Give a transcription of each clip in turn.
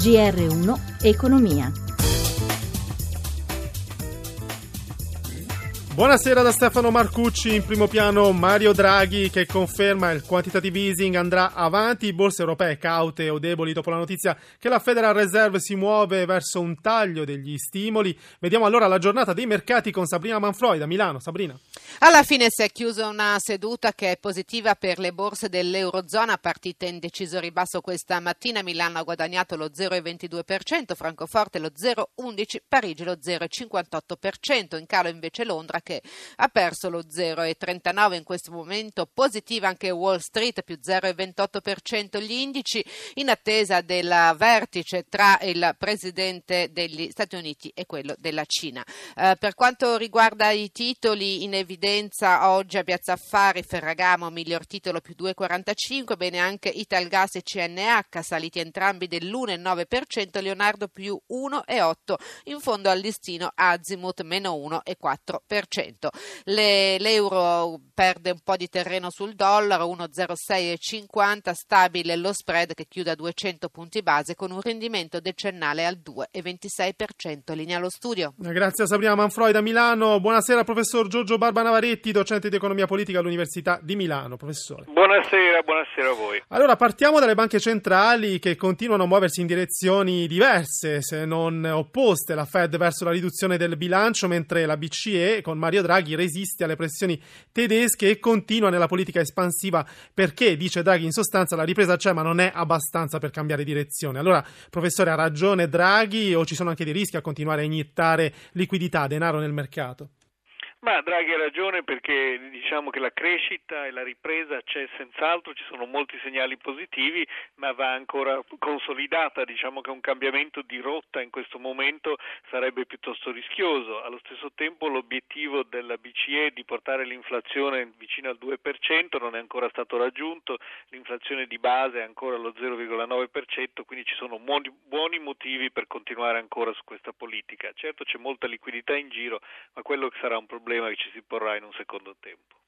GR1 Economia. Buonasera da Stefano Marcucci, in primo piano Mario Draghi che conferma il quantitative easing andrà avanti, borse europee caute o deboli dopo la notizia che la Federal Reserve si muove verso un taglio degli stimoli. Vediamo allora la giornata dei mercati con Sabrina Manfroi da Milano. Sabrina. Alla fine si è chiusa una seduta che è positiva per le borse dell'Eurozona, partita in deciso ribasso questa mattina. Milano ha guadagnato lo 0,22%, Francoforte lo 0,11%, Parigi lo 0,58%, in calo invece Londra che ha perso lo 0,39% in questo momento. Positiva anche Wall Street più 0,28% gli indici in attesa del vertice tra il presidente degli Stati Uniti e quello della Cina. Eh, per quanto riguarda i titoli in evidenza oggi a Piazza Affari Ferragamo miglior titolo più 2,45, bene anche Italgas e CNH saliti entrambi dell'1,9%, Leonardo più 1,8%, in fondo al listino Azimut meno 1,4%. Le, l'euro perde un po' di terreno sul dollaro, 1,0650, stabile lo spread che chiude a 200 punti base con un rendimento decennale al 2,26%. Linea allo studio. Grazie a Sabrina Manfroi da Milano. Buonasera professor Giorgio Barbana Navaretti, docente di economia politica all'Università di Milano. Professore. Buonasera, buonasera a voi. Allora, partiamo dalle banche centrali che continuano a muoversi in direzioni diverse, se non opposte. La Fed verso la riduzione del bilancio, mentre la BCE con Mario Draghi resiste alle pressioni tedesche e continua nella politica espansiva perché, dice Draghi, in sostanza la ripresa c'è ma non è abbastanza per cambiare direzione. Allora, professore, ha ragione Draghi o ci sono anche dei rischi a continuare a iniettare liquidità, denaro nel mercato? Ma Draghi ha ragione perché diciamo che la crescita e la ripresa c'è senz'altro, ci sono molti segnali positivi, ma va ancora consolidata, diciamo che un cambiamento di rotta in questo momento sarebbe piuttosto rischioso. Allo stesso tempo l'obiettivo della BCE di portare l'inflazione vicino al 2% non è ancora stato raggiunto, l'inflazione di base è ancora allo 0,9%, quindi ci sono buoni, motivi per continuare ancora su questa politica. Certo c'è molta liquidità in giro, ma quello sarà un problema problema che ci si porrà in un secondo tempo.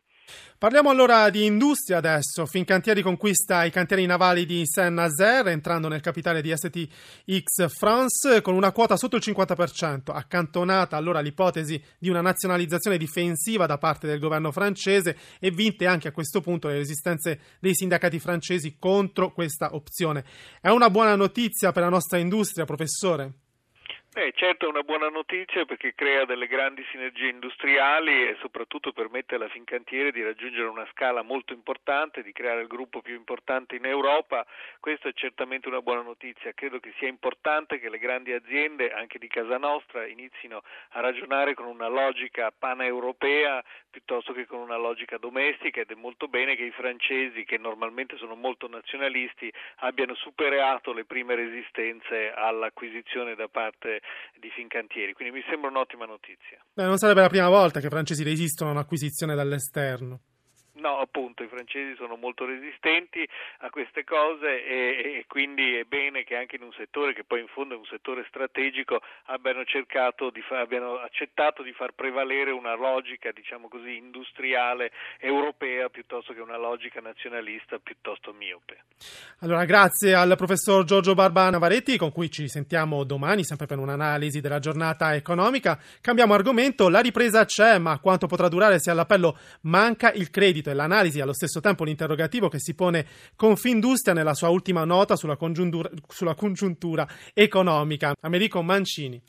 Parliamo allora di industria adesso. Fincantieri conquista i cantieri navali di Saint-Nazaire entrando nel capitale di STX France con una quota sotto il 50%, accantonata allora l'ipotesi di una nazionalizzazione difensiva da parte del governo francese e vinte anche a questo punto le resistenze dei sindacati francesi contro questa opzione. È una buona notizia per la nostra industria, professore? Beh, certo è una buona notizia perché crea delle grandi sinergie industriali e soprattutto permette alla Fincantiere di raggiungere una scala molto importante, di creare il gruppo più importante in Europa. Questa è certamente una buona notizia. Credo che sia importante che le grandi aziende, anche di casa nostra, inizino a ragionare con una logica paneuropea piuttosto che con una logica domestica ed è molto bene che i francesi, che normalmente sono molto nazionalisti, abbiano superato le prime resistenze all'acquisizione da parte di Fincantieri, quindi mi sembra un'ottima notizia. Beh, non sarebbe la prima volta che i francesi resistono a un'acquisizione dall'esterno. No, appunto, i francesi sono molto resistenti a queste cose e, e, quindi è bene che anche in un settore che poi in fondo è un settore strategico abbiano di fa, abbiano accettato di far prevalere una logica, diciamo così, industriale europea piuttosto che una logica nazionalista piuttosto miope. Allora, grazie al professor Giorgio Barba Navaretti con cui ci sentiamo domani sempre per un'analisi della giornata economica. Cambiamo argomento, la ripresa c'è, ma quanto potrà durare se all'appello manca il credito e l'analisi e allo stesso tempo l'interrogativo che si pone Confindustria nella sua ultima nota sulla congiuntura, sulla congiuntura economica. Americo Mancini.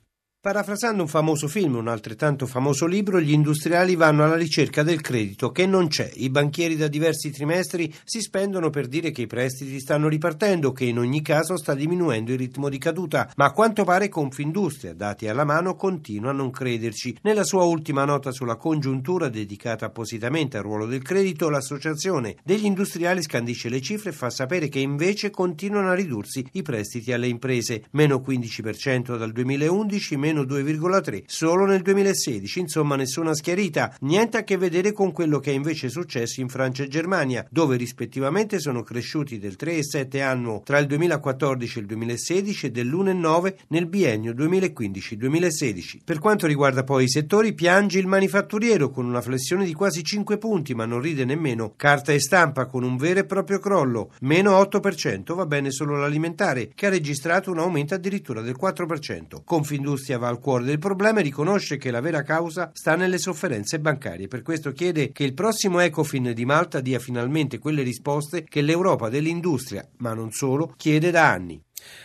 Parafrasando un famoso film, un altrettanto famoso libro, gli industriali vanno alla ricerca del credito che non c'è. I banchieri da diversi trimestri si spendono per dire che i prestiti stanno ripartendo, che in ogni caso sta diminuendo il ritmo di caduta, ma a quanto pare Confindustria, dati alla mano, continua a non crederci. Nella sua ultima nota sulla congiuntura dedicata appositamente al ruolo del credito, l'associazione degli industriali scandisce le cifre e fa sapere che invece continuano a ridursi i prestiti alle imprese, meno 15% dal 2011, meno meno 2,3 solo nel 2016, insomma nessuna schiarita, niente a che vedere con quello che è invece successo in Francia e Germania, dove rispettivamente sono cresciuti del 3,7 annuo tra il 2014 e il 2016 e dell'1,9 nel biennio 2015-2016. Per quanto riguarda poi i settori, piange il manifatturiero con una flessione di quasi 5 punti, ma non ride nemmeno carta e stampa con un vero e proprio crollo, meno 8%, va bene solo l'alimentare, che ha registrato un aumento addirittura del 4%. Confindustria va al cuore del problema e riconosce che la vera causa sta nelle sofferenze bancarie. Per questo chiede che il prossimo Ecofin di Malta dia finalmente quelle risposte che l'Europa dell'industria, ma non solo, chiede da anni.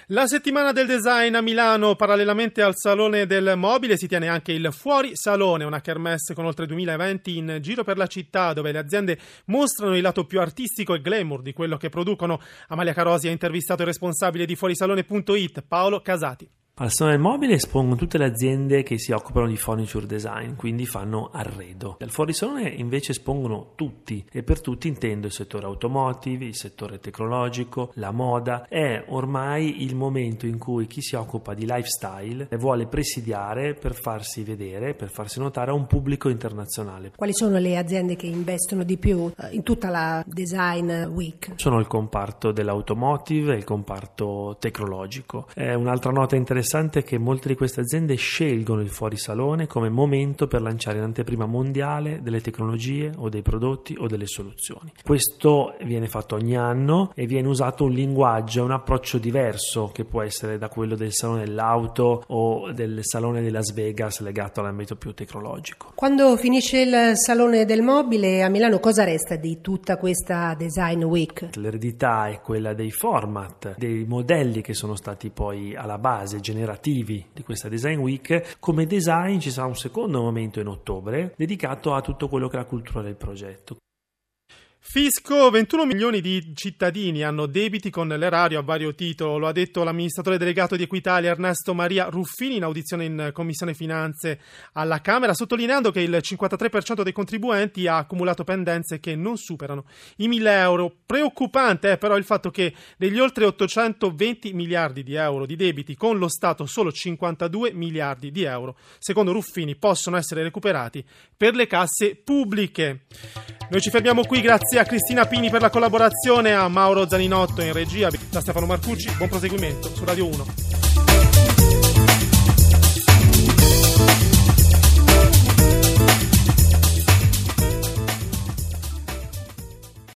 La settimana del design a Milano, parallelamente al Salone del Mobile, si tiene anche il Fuori Salone, una kermesse con oltre 2000 eventi in giro per la città, dove le aziende mostrano il lato più artistico e glamour di quello che producono. Amalia Carosi ha intervistato il responsabile di fuorisalone.it, Paolo Casati. Al Salone del Mobile espongono tutte le aziende che si occupano di furniture design, quindi fanno arredo. Al fuorisalone invece espongono tutti e per tutti intendo il settore automotive, il settore tecnologico, la moda. È ormai il momento in cui chi si occupa di lifestyle vuole presidiare per farsi vedere, per farsi notare a un pubblico internazionale. Quali sono le aziende che investono di più eh, in tutta la design week? Sono il comparto dell'automotive e il comparto tecnologico. È un'altra nota interessante interessante è che molte di queste aziende scelgono il fuorisalone come momento per lanciare in anteprima mondiale delle tecnologie o dei prodotti o delle soluzioni. Questo viene fatto ogni anno e viene usato un linguaggio, un approccio diverso che può essere da quello del salone dell'auto o del salone di Las Vegas legato all'ambito più tecnologico. Quando finisce il salone del mobile a Milano cosa resta di tutta questa design week? L'eredità è quella dei format, dei modelli che sono stati poi alla base generati generativi di questa Design Week, come design ci sarà un secondo momento in ottobre dedicato a tutto quello che è la cultura del progetto. Fisco, 21 milioni di cittadini hanno debiti con l'erario a vario titolo, lo ha detto l'amministratore delegato di Equitalia Ernesto Maria Ruffini in audizione in Commissione Finanze alla Camera, sottolineando che il 53% dei contribuenti ha accumulato pendenze che non superano i 1000 euro. Preoccupante è però il fatto che degli oltre 820 miliardi di euro di debiti con lo Stato solo 52 miliardi di euro, secondo Ruffini, possono essere recuperati per le casse pubbliche. Noi ci fermiamo qui, grazie a Cristina Pini per la collaborazione, a Mauro Zaninotto in regia, da Stefano Marcucci, buon proseguimento su Radio 1.